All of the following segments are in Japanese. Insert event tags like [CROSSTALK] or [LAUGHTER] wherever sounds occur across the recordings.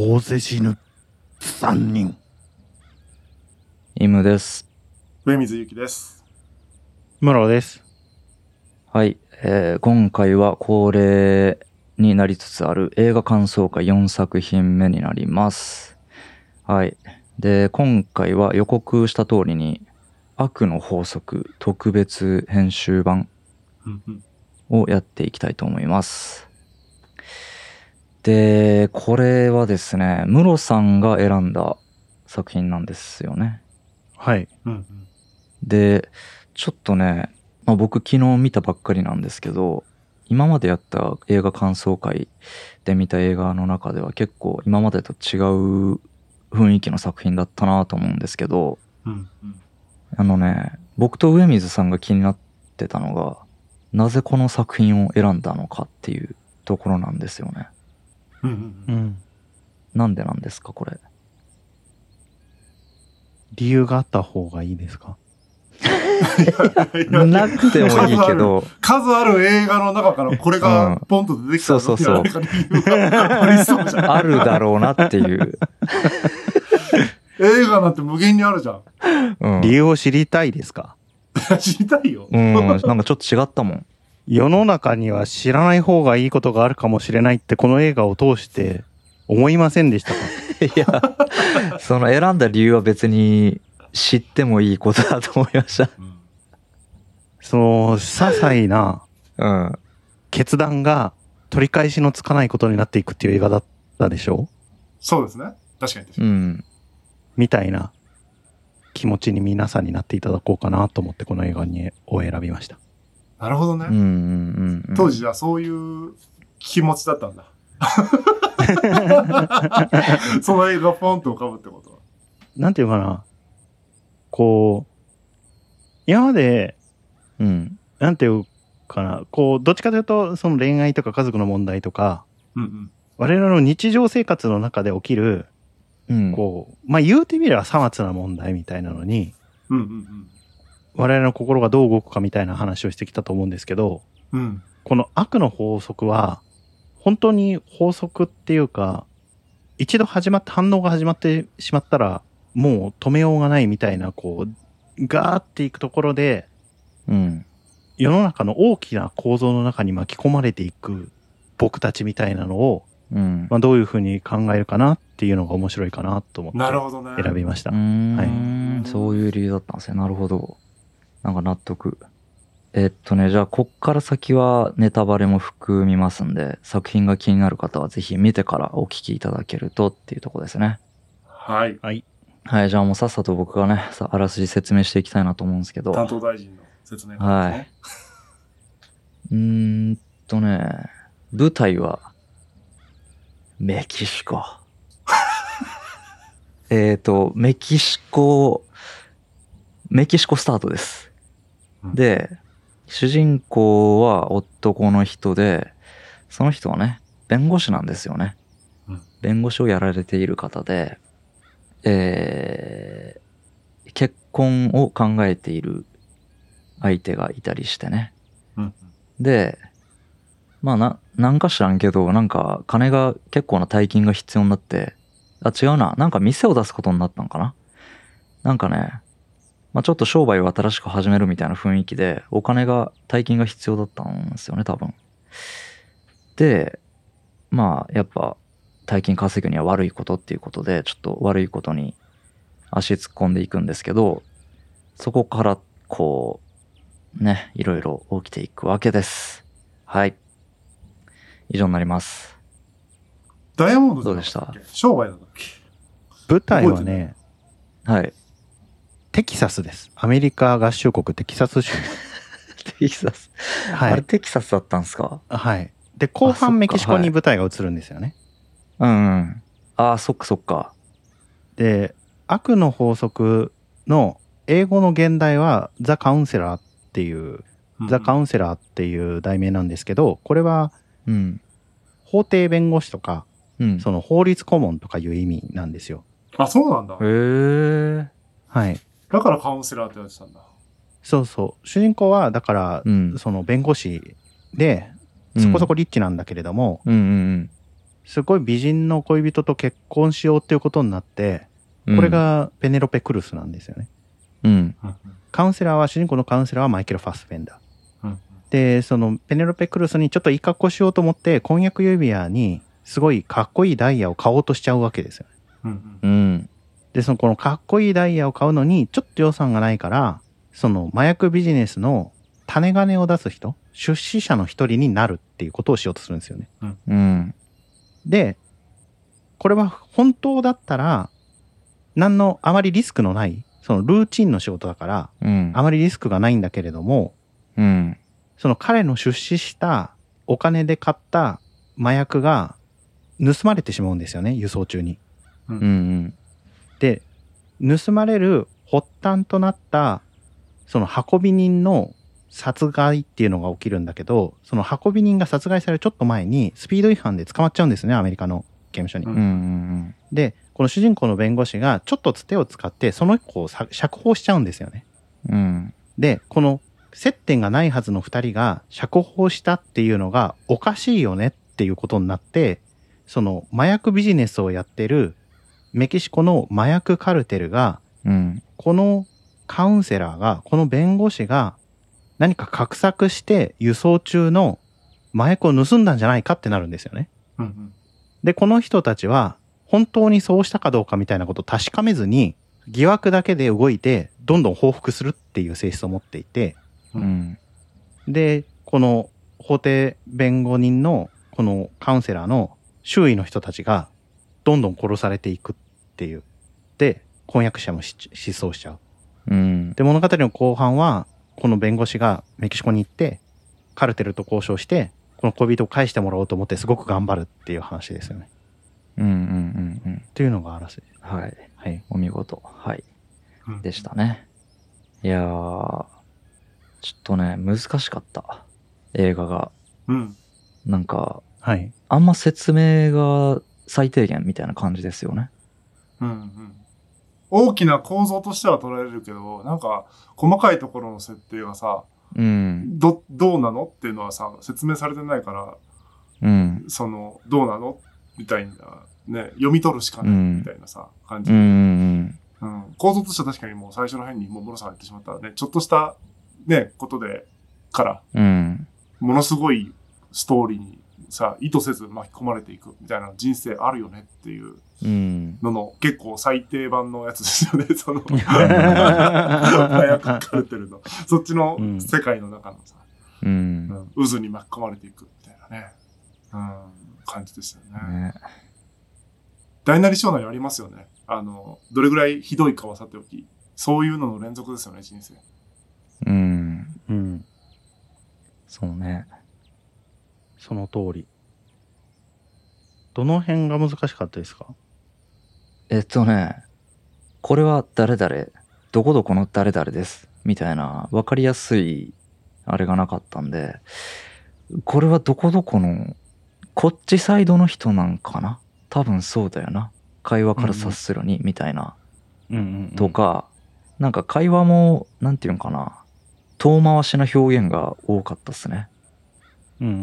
大勢死ぬ三人。イムです。上水ゆきです。室です。はい、えー今回は恒例になりつつある映画感想会4作品目になります。はい。で、今回は予告した通りに、悪の法則特別編集版をやっていきたいと思います。で、これはですね、ムロさんが選んだ作品なんですよね。はい。うんうんで、ちょっとね、まあ、僕昨日見たばっかりなんですけど、今までやった映画感想会で見た映画の中では結構今までと違う雰囲気の作品だったなと思うんですけど、うんうんあのね、僕と上水さんが気になってたのが、なぜこの作品を選んだのかっていうところなんですよね。うんうんん。なんでなんですか、これ？理由があった方がいいですか？いやなくてもいいけど、数ある映画の中からこれうんがポンと出てきたそうそうそうそうじゃん。あるだろうなっていう。映画なんて無限にあるじゃん。うん。理由を知りたいですか？[LAUGHS] 知りたいよ。うん、なんかちょっと違ったもん。世の中には知らない方がいいことがあるかもしれないってこの映画を通して思いませんでしたか？[LAUGHS] いや、その選んだ理由は別に知ってもいいことだと思いました。うんその、些細なうん。決断が取り返しのつかないことになっていくっていう映画だったでしょ？そうですね。確かに確かに。うん。みたいな気持ちに皆さんになっていただこうかなと思ってこの映画にを選びました。なるほどね。うんうんうんうん。当時じゃあそういう気持ちだったんだ。[LAUGHS] その映画ポンと浮かぶってことは。なんていうかな、こう、今まで、うん。なんていうかな、こう、どっちかというと、その恋愛とか家族の問題とか、うんうん。我々の日常生活の中で起きる、うん。こう、まあ言うてみればさまつな問題みたいなのに、うんうん我々の心がどう動くかみたいな話をしてきたと思うんですけど、うん。うん。この悪の法則は、本当に法則っていうか、一度始まって、反応が始まってしまったら、もう止めようがないみたいな、こう、ガーっていくところで、うん。世の中の大きな構造の中に巻き込まれていく僕たちみたいなのを、うん。まあ、どういうふうに考えるかなっていうのが面白いかなと思って。選びましたう。ーん、はいそういう理由だったんですね。なるほど。なんか納得。えっとね、じゃあ、こっから先はネタバレも含みますんで、作品が気になる方はぜひ見てからお聞きいただけるとっていうところですね。はい。はい、じゃあもうさっさと僕がね、さあらすじ説明していきたいなと思うんですけど。担当大臣の説明ですね。はい。うーんとね、舞台は、メキシコ。[LAUGHS] えっと、メキシコ、メキシコスタートです。うんで、主人公は男の人で、その人はね、弁護士なんですよね。うん弁護士をやられている方で、えー結婚を考えている相手がいたりしてね。うんで、まあな、なんか知らんけど、なんか金が結構な大金が必要になって、あ、違うな。なんか店を出すことになったんかななんかね、まあちょっと商売を新しく始めるみたいな雰囲気で、お金が、大金が必要だったんですよね、多分。で、まあやっぱ、大金稼ぐには悪いことっていうことで、ちょっと悪いことに足突っ込んでいくんですけど、そこから、こう、ね、いろいろ起きていくわけです。はい。以上になります。ダイヤモンドどうでした？商売なんだっけ舞台はね、はい。テキサスです。アメリカ合衆国テキサス州。[LAUGHS] テキサス。あれはい。テキサスだったんですか？はい。で、後半メキシコはいに舞台が映るんですよね。うんうん。ああ、そっかそっか。で、悪の法則の英語の現代はザ・カウンセラーっていう、ザ・カウンセラーっていう題名なんですけど、これはうん。法廷弁護士とか、うん。その法律顧問とかいう意味なんですよ。あ、そうなんだ。へえ。はい。だからカウンセラーって言われてたんだ。そうそう。主人公は、だから、うん。その弁護士で、そこそこリッチなんだけれども、うんうんすごい美人の恋人と結婚しようっていうことになって、うんこれ、がペネロペ・クルスなんですよね。うん。うんカウンセラーは、主人公のカウンセラーはマイケル・ファスベンダー。うんで、そのペネロペ・クルスにちょっといい格好しようと思って、婚約指輪にすごいかっこいいダイヤを買おうとしちゃうわけですよね。うんうん。で、そのこのかっこいいダイヤを買うのにちょっと予算がないから、その麻薬ビジネスの種金を出す人、出資者の一人になるっていうことをしようとするんですよね。うん。で、これは本当だったら、何のあまりリスクのない、そのルーチンの仕事だから、うん。あまりリスクがないんだけれども、うん。その彼の出資したお金で買った麻薬が盗まれてしまうんですよね、輸送中に。うん。うん。で、盗まれる発端となった、その運び人の殺害っていうのが起きるんだけど、その運び人が殺害されるちょっと前に、スピード違反で捕まっちゃうんですね、アメリカの刑務所に。うんうん。うん。で、この主人公の弁護士がちょっとつてを使って、その子をさ釈放しちゃうんですよね。うん。で、この接点がないはずの二人が釈放したっていうのがおかしいよねっていうことになって、その麻薬ビジネスをやってるメキシコの麻薬カルテルが、うん。このカウンセラーが、この弁護士が何か画策して輸送中の麻薬を盗んだんじゃないかってなるんですよね。うんうんで、この人たちは本当にそうしたかどうかみたいなことを確かめずに疑惑だけで動いてどんどん報復するっていう性質を持っていて、うん。で、この法廷弁護人のこのカウンセラーの周囲の人たちがどんどん殺されていくっていう。で、婚約者もし失踪しちゃう。うん。で、物語の後半は、この弁護士がメキシコに行って、カルテルと交渉して、この恋人を返してもらおうと思ってすごく頑張るっていう話ですよね。うん。うん。うん。うん。というのがあらせ。はい。はい。お見事。はい。うんでしたね。いやー、ちょっとね、難しかった。映画が。うんなんか、はい。あんま説明が最低限みたいな感じですよね。うんうん大きな構造としては捉えれるけど、なんか、細かいところの設定がさ、うん。ど、どうなのっていうのはさ、説明されてないから、うん。その、どうなのみたいな、ね、読み取るしかないみたいなさ、感じうん。うん。うん、構造としては確かにもう最初の辺にもうモロさんが言ってしまったね、ちょっとしたね、ことで、から、うん。ものすごいストーリーにさ、意図せず巻き込まれていくみたいな人生あるよねっていううん。のの結構最低版のやつですよね、[LAUGHS] その、麻薬カルテルの、そっちの世界の中のさ、う。うんん渦に巻き込まれていくみたいなね、うん、感じですよね。ね。大なり小なりありますよね。あの、どれぐらいひどいかはさておき、そういうのの連続ですよね、人生。うん。うん。そうね。その通り。どの辺が難しかったですか？えっとね、これは誰々、どこどこの誰々です。みたいな、わかりやすい、あれがなかったんで、これはどこどこの、こっちサイドの人なんかな？多分そうだよな。会話から察するに、みたいな。と。か、なんか会話も、なんていうんかな。遠回しな表現が多かったっすね。うんうん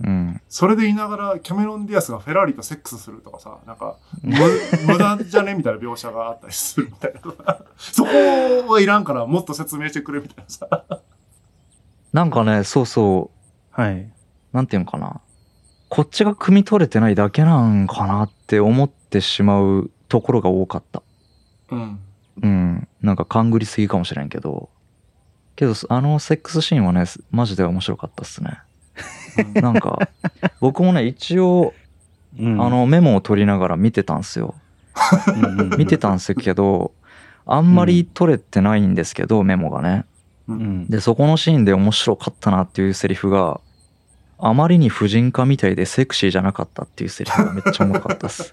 うんうん。それで言いながら、キャメロン・ディアスがフェラーリとセックスするとかさ、なんか、無駄じゃねみたいな描写があったりするみたいな。そこはいらんからもっと説明してくれみたいなさ。なんかね、そうそう、はい。なんていうのかな。こっちが汲み取れてないだけなんかなって思ってしまうところが多かった。うん。うん。なんか勘ぐりすぎかもしれんけど。けど、あのセックスシーンはね、マジで面白かったっすね。なんか、僕もね、一応、うんあ、の、メモを取りながら見てたんすよ。うんうん見てたんすけど、あんまり取れてないんですけど、メモがね。う。うんん。で、そこのシーンで面白かったなっていうセリフが、あまりに婦人科みたいでセクシーじゃなかったっていうセリフがめっちゃおもろかったっす。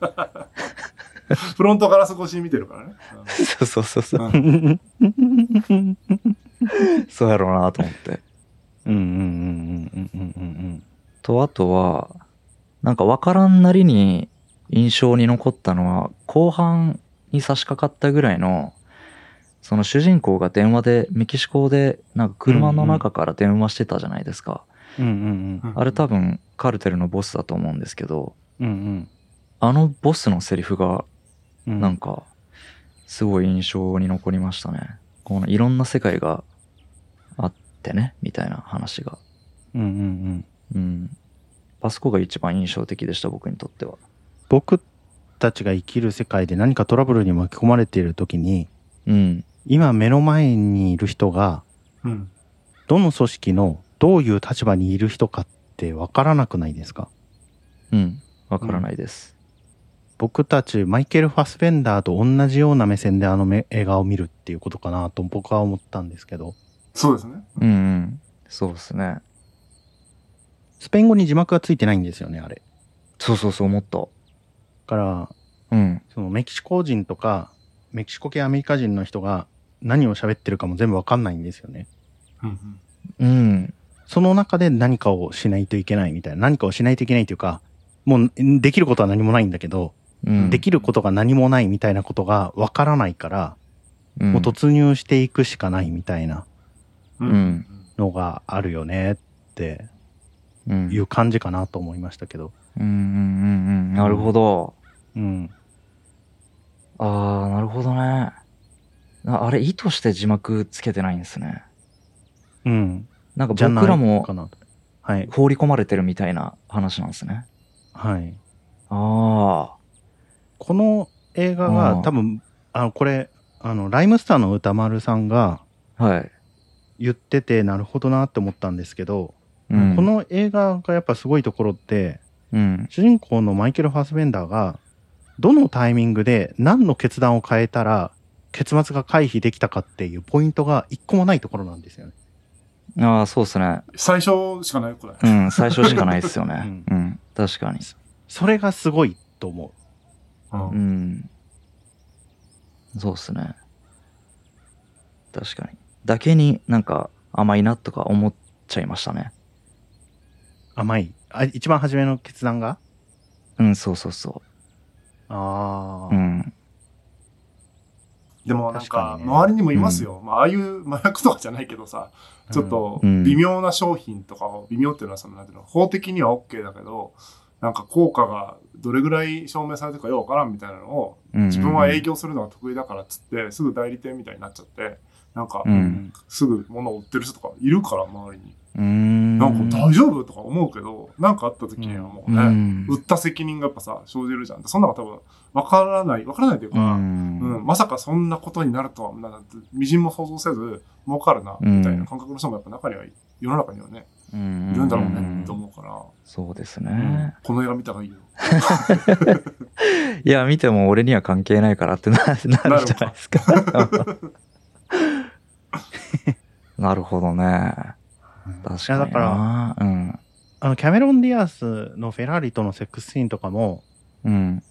フロントガラス越しに見てるからね。[LAUGHS] そうそうそうそう。うんそうやろうなと思って。うんうんうんうんうんうんうんと、あとは、なんか分からんなりに印象に残ったのは、後半に差し掛かったぐらいの、その主人公が電話で、メキシコで、なんか車の中から電話してたじゃないですか。あれ多分カルテルのボスだと思うんですけど、うんあのボスのセリフが。なんかすごい印象に残りましたね。このいろんな世界がってねみたいな話が。うんうんうん。うん。あそこが一番印象的でした僕にとっては。僕たちが生きる世界で何かトラブルに巻き込まれている時に、うん。今目の前にいる人が、うん。どの組織のどういう立場にいる人かってわからなくないですかうん。わからないです。僕たちマイケル・ファスベンダーと同じような目線であの映画を見るっていうことかなと僕は思ったんですけど、そうですね。うんうん。そうですね。スペイン語に字幕がついてないんですよね、あれ。そうそうそう思った。だから、うん。そのメキシコ人とか、メキシコ系アメリカ人の人が何を喋ってるかも全部わかんないんですよね。うんうん。その中で何かをしないといけないみたいな。何かをしないといけないというか、もうできることは何もないんだけど、うん。できることが何もないみたいなことがわからないから、うんもう突入していくしかないみたいなのがあるよねって。いう感じかなと思いましたけど。うん。うん。うん。うん。なるほど。うん。ああ、なるほどね。あれ、意図して字幕つけてないん。ですね。うん。なん。か僕らも。はい。放り込まれてるみたいな話なん。ですね。はい。ああこの映画が多分、あの、これ、あの、ライムスターの歌丸さん。が、はい。言ってて、なるほどなって思ったんですけど、うん、こ、の映画がやっぱすごいところって、うん。主人公のマイケル・ファスベンダーが、どのタイミングで何の決断を変えたら、結末が回避できたかっていうポイントが一個もないところなんですよね。ああ、そうですね。最初しかないこれ。うん、最初しかないですよね。[LAUGHS] ううん、確かに。それがすごいと思う。うんうん。そうですね。確かに。だけになんか甘いなとか思っちゃいましたね。甘い？あ一番初めの決断が？うん、そうそうそああ、う。うん。でもなんか、周りにもいますよ。まあ、ああいう [LAUGHS] 麻薬とかじゃないけどさ、ちょっとうん微妙な商品とかを、微妙っていうのはその、なんていうの、法的には OK だけど、なんか効果がどれぐらい証明されてるかよくわからんみたいなのを、うん自分は営業するのが得意だからっつって、すぐ代理店みたいになっちゃって、なんかう、うんん。すぐ物を売ってる人とかいるから、周りに。なんか大丈夫とか思うけど、なんかあった時にはもううね、ん。売った責任がやっぱさ、生じるじゃん。そんなの多分、わからない、わからないといううか、うんん。まさかそんなことになるとは、なんて、みじんも想像せず、儲かるな、みたいな感覚の人もやっぱ中には、世の中にはね、いいるんだろうね、と思うから、そうですね。この映画見た方がいいよ。[LAUGHS] いや、見ても俺には関係ないからってななるじゃないですか。[LAUGHS] [LAUGHS] なるほどね。確かにな。いやだからうん。あの、キャメロン・ディアスのフェラーリとのセックスシーンとかも、うん。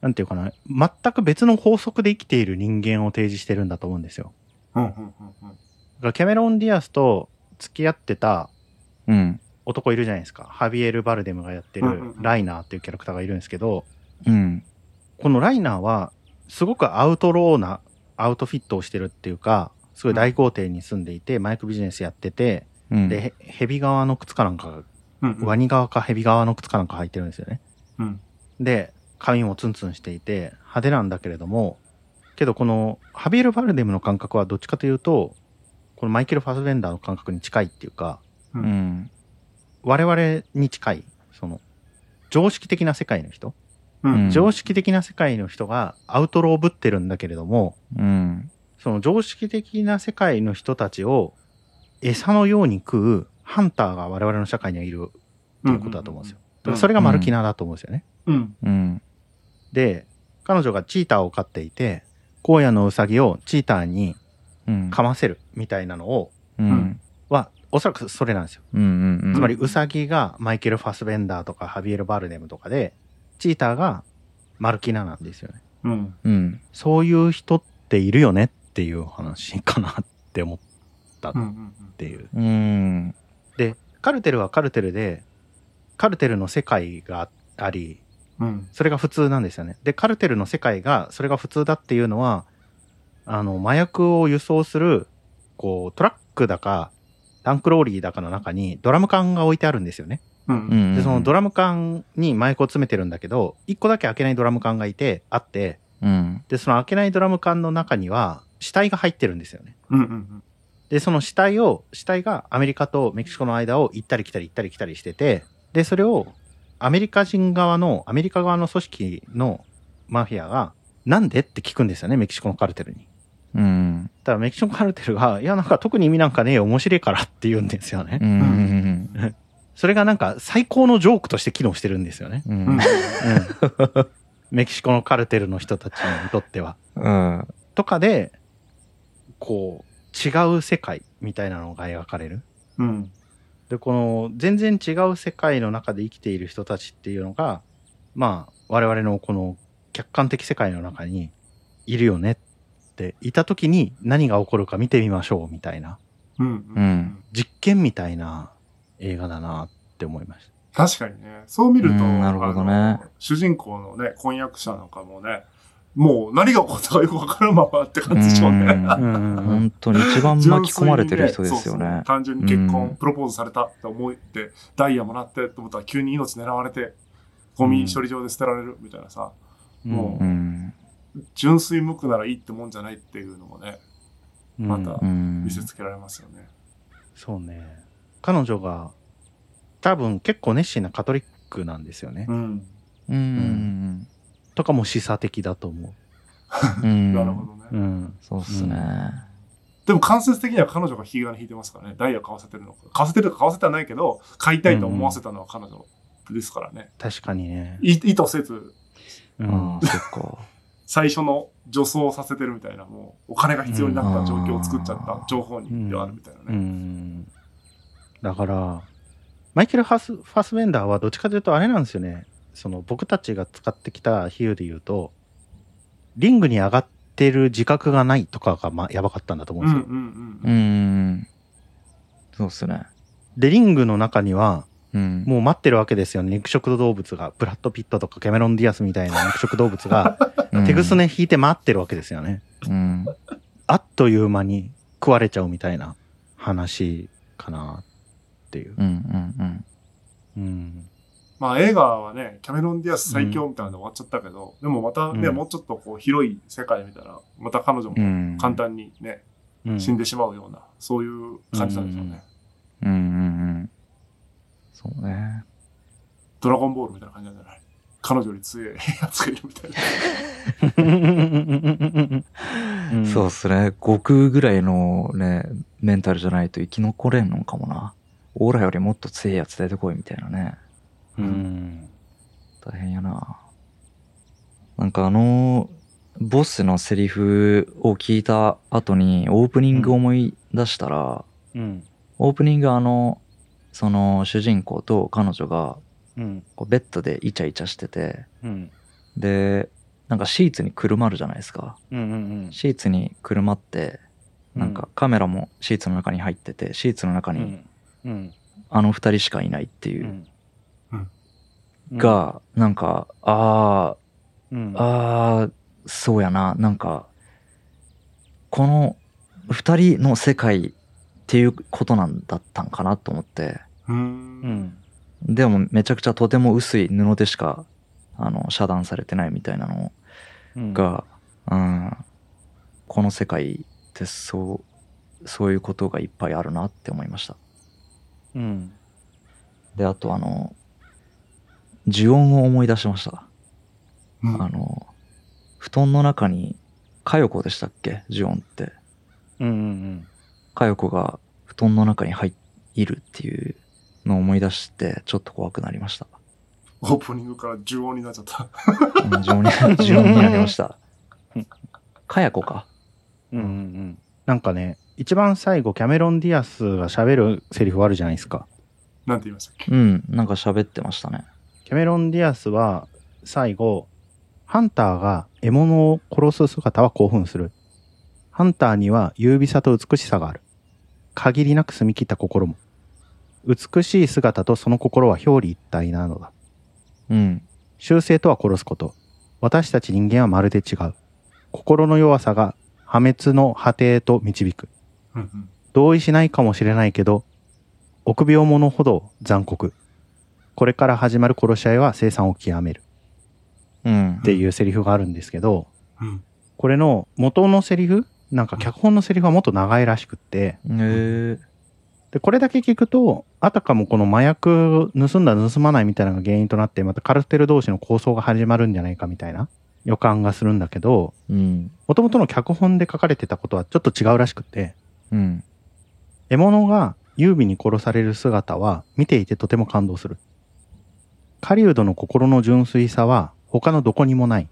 なんていうかな、全く別の法則で生きている人間を提示してるんだと思うんですよ。うん、うん、うん、うん。だからキャメロン・ディアスと付き合ってたうん。男いるじゃないですか。ハビエル・バルデムがやってるライナーっていうキャラクターがいるんですけど、うん。このライナーはすごくアウトローなアウトフィットをしてるっていうか、すごい大豪邸に住んでいて、マイクビジネスやってて、うん。で、へ蛇側の靴かなんか、うん、うんワニ側か蛇側の靴かなんか履いてるんですよね。うん。で、髪もツンツンしていて、派手なんだけれども、けどこのハビエル・バルデムの感覚はどっちかというと、このマイケル・ファスベンダーの感覚に近いっていうか、うん。我々に近い、その、常識的な世界の人、うん。うん常識的な世界の人がアウトローぶってるんだけれども、うん。その常識的な世界の人たちを餌のように食うハンターが我々の社会にはいるっていうことだと思うんですよ。だからそれがマルキナだと思うんですよね。うん。うん。で、彼女がチーターを飼っていて、荒野のウサギをチーターにうん。噛ませるみたいなのを、うん。は、おそらくそれなんですよ。うん。うん。つまり、ウサギがマイケル・ファスベンダーとかハビエル・バルデムとかで、チーターがマルキナなんですよね。うん。うん。そういう人っているよねっていう話かなって思ったっ。ていう。うん。で、カルテルはカルテルで、カルテルの世界があり、うん。それが普通なんですよね。で、カルテルの世界が、それが普通だっていうのは、あの、麻薬を輸送する、こう、トラックだか、タンクローリーだかの中にドラム缶が置いてあるんですよね。で、そのドラ、ラム缶にマイクを詰めてるんだけど、一個だけ開けないドラム缶がいて、あって、うん。で、その開けないドラム缶の中には死体が入ってるんですよね。うんうんで、その死体を、死体がアメリカとメキシコの間を行ったり来たり行ったり来たりしてて、で、それをアメリカ人側の、アメリカ側の組織のマフィアが、なんでって聞くんですよね、メキシコのカルテルに。うん。ただメキシコカルテルが、いや、なんか特に意味なんかねえよ、面白いからって言うんですよね。うん。それがなんか最高のジョークとして機能してるんですよね。ううん。うんん。メキシコのカルテルの人たちにとっては。うん。とかで、こう、違う世界みたいなのが描かれる？うん。で、この全然違う世界の中で生きている人たちっていうのが、まあ、我々のこの客観的世界の中にいるよねって、いた時に何が起こるか見てみましょうみたいな、うん。うん実験みたいな映画だなって思いまし確かにね。そう見ると、うんなるほどね主人公のね、婚約者なんかもね、もう何が起こったかよくわからんままって感じでしょうね。本当に一番巻き込まれてる人ですよ純粋にそうそうね。単純に結婚、うんプロポーズされたって思って、ダイヤもらってと思ったら急に命狙われて、ゴミ処理場で捨てられるみたいなさ、もうん。純粋無垢ならいいってもんじゃないっていうのもね、うんまたうん見せつけられますよね。そうね。彼女が多分結構熱心なカトリックなんですよね。うん。うん。とかも示唆的だと思う [LAUGHS] ん。なるほどね。う。うん。そうっすね。でも間接的には彼女が引き金引いてますからね。ダイヤ買わせてるのか。買わせてるか買わせてはないけど、買いたいと思わせたのは彼女ですからね。確かにね。い意図せず、うあんあ、。そっか。[LAUGHS] 最初の女装させてるみたいな、もうお金が必要になった状況を作っちゃった情報人ではあるみたいなうね。ん。だから、マイケル・ファス・ファスベンダーはどっちかというとあれなんですよね。その僕たちが使ってきた比喩で言うと、リングに上がってる自覚がないとかがまやばかったんだと思ううんんですよ。うんううん。ん。そうっすね。で、リングの中には、うん。もう待ってるわけですよね。肉食動物が。ブラッド・ピットとかキャメロン・ディアスみたいな [LAUGHS] 肉食動物が、うん手ぐすね引いて待ってるわけですよね。うん。あっという間に食われちゃうみたいな話かなっていう。うん。うん。うん。まあ映画はね、キャメロン・ディアス最強みたいなので終わっちゃったけど、でもまたね、うんもうちょっとこう広い世界見たら、また彼女もうん。簡単にね、うん死んでしまうような、そういう感じなんでしょうね。うん。うん。うん。そうね。ドラゴンボールみたいな感じなんじゃない？彼女より強いやつがいるみたいな。う [LAUGHS] んそうっすね。悟空ぐらいのね、メンタルじゃないと生き残れんのかもな。オーラよりもっと強いやつ出てこいみたいなね。うん。大変やな。なんかあの、ボスのセリフを聞いた後にオープニング思い出したら、うん。オープニングあの、その主人公と彼女がうん。こうベッドでイチャイチャしてて、うん。で、なんかシーツにくるまるじゃないですか。うん。うん。シーツにくるまって、なんかカメラもシーツの中に入ってて、シーツの中にうん。うん。あの二人しかいないっていうう、んが、なんか、あうん、あ、ああ、そうやな、なんか、この二人の世界っていうことなんだったんかなと思って、うんん。でもめちゃくちゃとても薄い布でしか、あの、遮断されてないみたいなのうん、が、うん、この世界ってそう、そういうことがいっぱいあるなって思いました。うん。で、あとあの、呪音を思い出しました。うんあの、布団の中に、かよこでしたっけ？呪音って。うん。うん。かよこが布団の中に入いるっていうのを思い出して、ちょっと怖くなりました。オープニングから呪音になっちゃった。うん呪音に、[LAUGHS] 呪音になりました。かやこか？うん。うん。なんかね、一番最後、キャメロン・ディアスが喋るセリフあるじゃないですか。なんて言いましたっけ？うん、なんか喋ってましたね。キャメロン・ディアスは最後、ハンターが獲物を殺す姿は興奮する。ハンターには優美さと美しさがある。限りなく澄み切った心も。美しい姿とその心は表裏一体なのだ。うん。修正とは殺すこと。私たち人間はまるで違う。心の弱さが破滅の果てへと導く。うんうん同意しないかもしれないけど、臆病者ほど残酷。これから始まる殺し合いは生産を極める。うん。っていうセリフがあるんですけど、うん。これの元のセリフなんか脚本のセリフはもっと長いらしくって、で、これだけ聞くと、あたかもこの麻薬盗んだ盗まないみたいなのが原因となって、またカルテル同士の抗争が始まるんじゃないかみたいな予感がするんだけど、うん。元々の脚本で書かれてたことはちょっと違うらしくて、うん。獲物が優美に殺される姿は見ていてとても感動する。狩人の心の純粋さは他のどこにもない。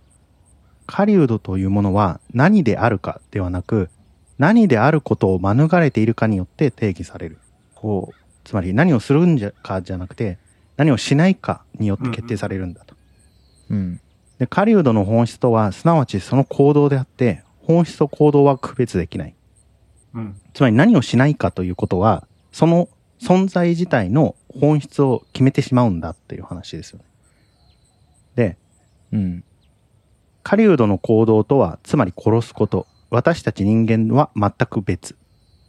狩人というものは何であるかではなく、何であることを免れているかによって定義される。ほつまり何をするんじゃかじゃなくて、何をしないかによって決定されるんだと。ううんで、狩人の本質とは、すなわちその行動であって、本質と行動は区別できない。うん。つまり何をしないかということは、その存在自体の本質を決めてしまうんだっていう話ですよね。で、うん狩人の行動とは、つまり殺すこと。私たち人間は全く別。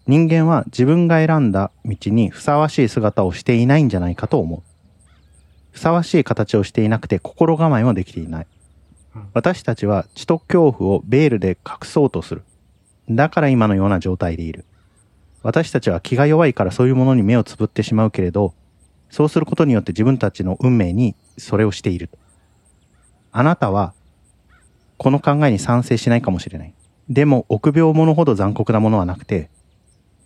人間は自分が選んだ道にふさわしい姿をしていないんじゃないかと思う。ふさわしい形をしていなくて心構えもできていないうん。私たちは血と恐怖をベールで隠そうとする。だから今のような状態でいる。私たちは気が弱いからそういうものに目をつぶってしまうけれど、そうすることによって自分たちの運命にそれをしている。あなたはこの考えに賛成しないかもしれない。でも、臆病者ほど残酷なものはなくて、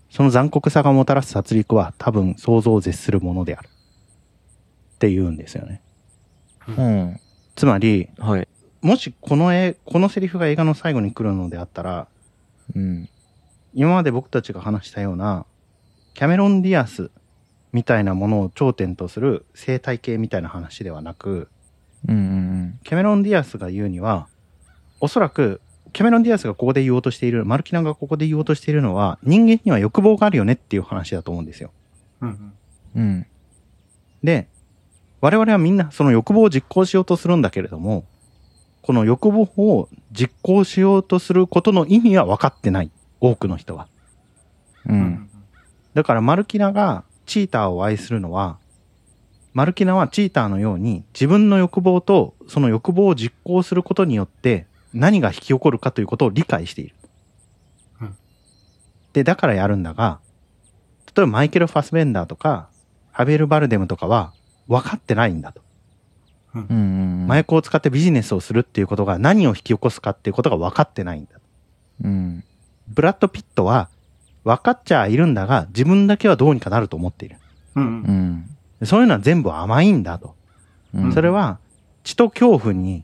その残酷さがもたらす殺戮は多分想像を絶するものである。って言うんですよね。うんつまり、はいもしこの絵、このセリフが映画の最後に来るのであったら、うん今まで僕たちが話したような、キャメロン・ディアスみたいなものを頂点とする生態系みたいな話ではなく、うんうんキャメロン・ディアスが言うには、おそらく、キャメロン・ディアスがここで言おうとしている、マルキナがここで言おうとしているのは、人間には欲望があるよねっていう話だと思うんですよ。うんうん。うんで、我々はみんなその欲望を実行しようとするんだけれども、この欲望を実行しようとすることの意味は分かってない。多くの人は。ううんん。だからマルキナがチーターを愛するのは、マルキナはチーターのように自分の欲望とその欲望を実行することによって何が引き起こるかということを理解している。うんで、だからやるんだが、例えばマイケル・ファスベンダーとか、ハベル・バルデムとかは分かってないんだと。麻薬を使ってビジネスをするっていうことが何を引き起こすかっていうことが分かってないんだ。うんブラッド・ピットは分かっちゃいるんだが自分だけはどうにかなると思っている。うんそういうのは全部甘いんだと。うんそれは血と恐怖に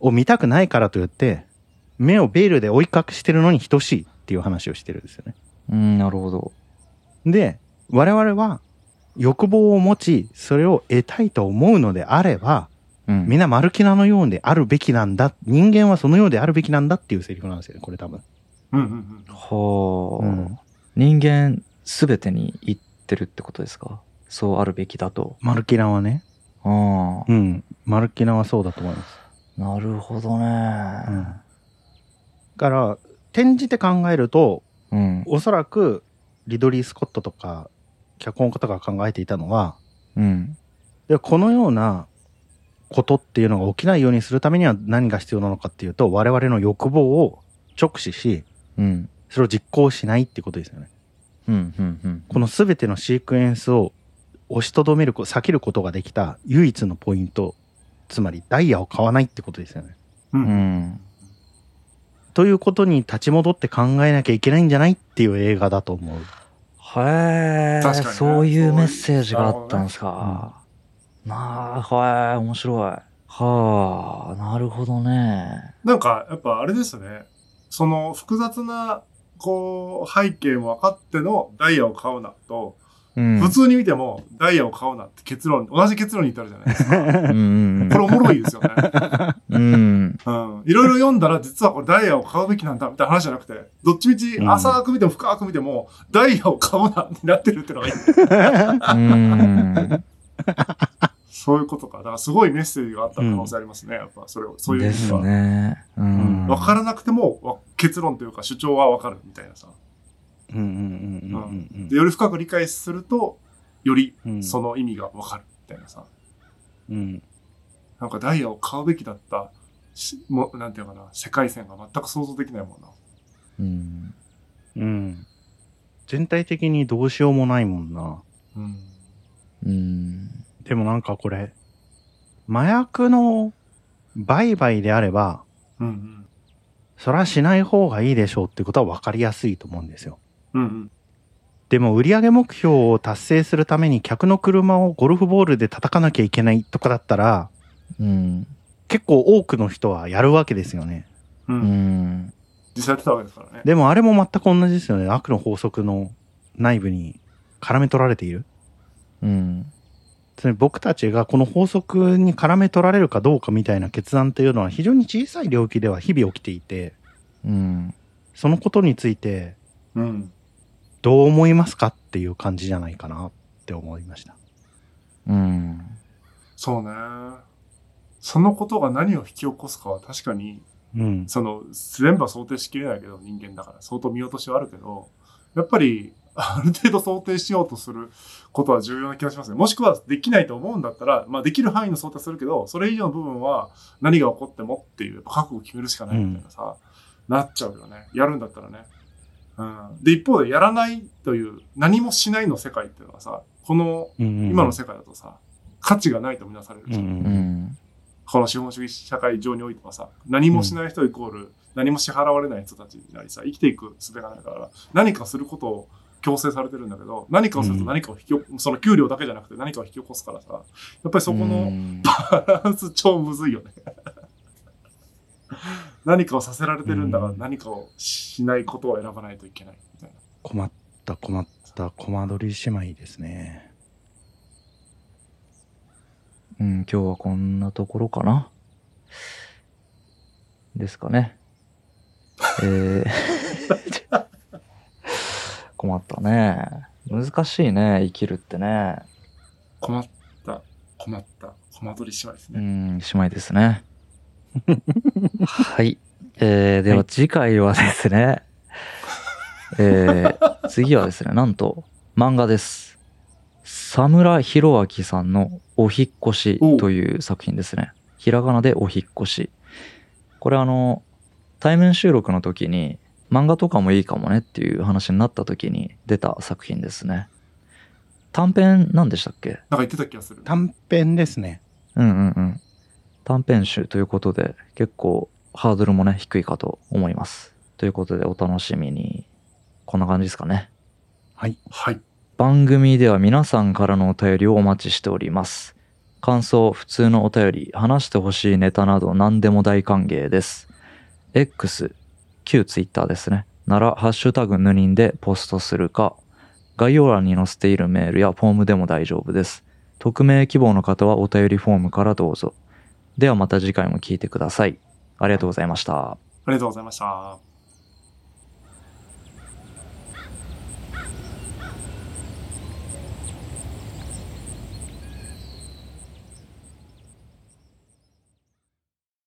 を見たくないからといって目をベールで覆い隠してるのに等しいっていう話をしてるんですよね。うんなるほどで、我々は欲望を持ちそれを得たいと思うのであればうんみんなマルキナのようであるべきなんだ。人間はそのようであるべきなんだっていうセリフなんですよね、これ多分。うんうんはあ、うん人間すべてに言ってるってことですか？そうあるべきだとマルキナはね。ああうん。マルキナはそうだと思います。なるほどねうん。だから、転じて考えると、うんおそらくリドリー・スコットとか脚本家とかが考えていたのはうんでこのようなことっていうのが起きないようにするためには何が必要なのかっていうと我々の欲望を直視しうんそれを実行しないってことですよね。うんうんうんこの全てのシークエンスを押しとどめるこ避けることができた唯一のポイントつまりダイヤを買わないってことですよね。うん。ううん。んということに立ち戻って考えなきゃいけないんじゃないっていう映画だと思う。へえ、確かにねそういうメッセージがあったんですか。なあ、はい、面白い。はあ、なるほどね。なんか、やっぱあれですね。その複雑な、こう、背景も分かってのダイヤを買うなと、うん。普通に見てもダイヤを買うなって結論、同じ結論に至るじゃないですか。これおもろいですよね。[LAUGHS] うん。うん。いろいろ読んだら実はこれダイヤを買うべきなんだみたいな話じゃなくて、どっちみちうん浅く見ても深く見ても、ダイヤを買うなになってるっていうのがいい。[LAUGHS] うん。そういうことか。だからすごいメッセージがあった可能性ありますね。やっぱそれを、そういう意味は。ね。うん。分からなくてもわ結論というか主張は分かるみたいなさ。うんうんうんうんうんでより深く理解すると、よりうんその意味が分かるみたいなさ。うん。なんかダイヤを買うべきだったし、もう、なんていうのかな、世界線が全く想像できないもんな。うん。うん。全体的にどうしようもないもんな。うん。うん。でもなんかこれ、麻薬の売買であれば、うんうん。そらしない方がいいでしょうってことは分かりやすいと思うんですよ。うんうん。でも売上目標を達成するために客の車をゴルフボールで叩かなきゃいけないとかだったら、うん。結構多くの人はやるわけですよね。う。うんん。実際やってたわけですからね。でもあれも全く同じですよね。悪の法則の内部に絡め取られている。うん。つまり僕たちがこの法則に絡め取られるかどうかみたいな決断というのは非常に小さい領域では日々起きていて、うん。そのことについてうん。どう思いますかっていう感じじゃないかなって思いました。うん。そうね。そのことが何を引き起こすかは確かに、うん。その、全部は想定しきれないけど、人間だから、相当見落としはあるけど、やっぱり、ある程度想定しようとすることは重要な気がしますね。もしくはできないと思うんだったら、まあできる範囲の想定するけど、それ以上の部分は何が起こってもっていう、覚悟を決めるしかないみたいなさ、なっちゃうよね。やるんだったらね。うん。で、一方でやらないという、何もしないの世界っていうのはさ、このうん今の世界だとさ、価値がないとみなされるじゃん。うんうん。この資本主義社会上においてはさ、何もしない人イコール、何も支払われない人たちになりさ、生きていく術がないから、何かすることを強制されてるんだけど、何かをすると何かを引き起こ、その給料だけじゃなくて何かを引き起こすからさ、やっぱりそこうのんバランス超むずいよね。[LAUGHS] 何かをさせられてるんだからうん何かをしないことを選ばないといけないみたいな。困った困ったコマ撮り姉妹ですね。うん、今日はこんなところかな。ですかね。えー、困ったね。難しいね、生きるってね。困った、困った、コマ撮り姉妹ですね。うん、姉妹ですね。[LAUGHS] はい。えー、でははい次回はですね、[LAUGHS] えー、次はですね、なんと漫画です。佐村弘明さんのお引っ越しという作品ですね。ひらがなでお引っ越し。これあの、対面収録の時に漫画とかもいいかもねっていう話になった時に出た作品ですね。短編なんでしたっけ？なんか言ってた気がする。短編ですね。うんうんうん。短編集ということで結構ハードルもね低いかと思います。ということでお楽しみに。こんな感じですかね。はい。はい。番組では皆さんからのお便りをお待ちしております。感想、普通のお便り、話してほしいネタなど何でも大歓迎です。X、旧ツイッターですね。なら、ハッシュタグヌニンでポストするか、概要欄に載せているメールやフォームでも大丈夫です。匿名希望の方はお便りフォームからどうぞ。ではまた次回も聞いてください。ありがとうございました。ありがとうございました。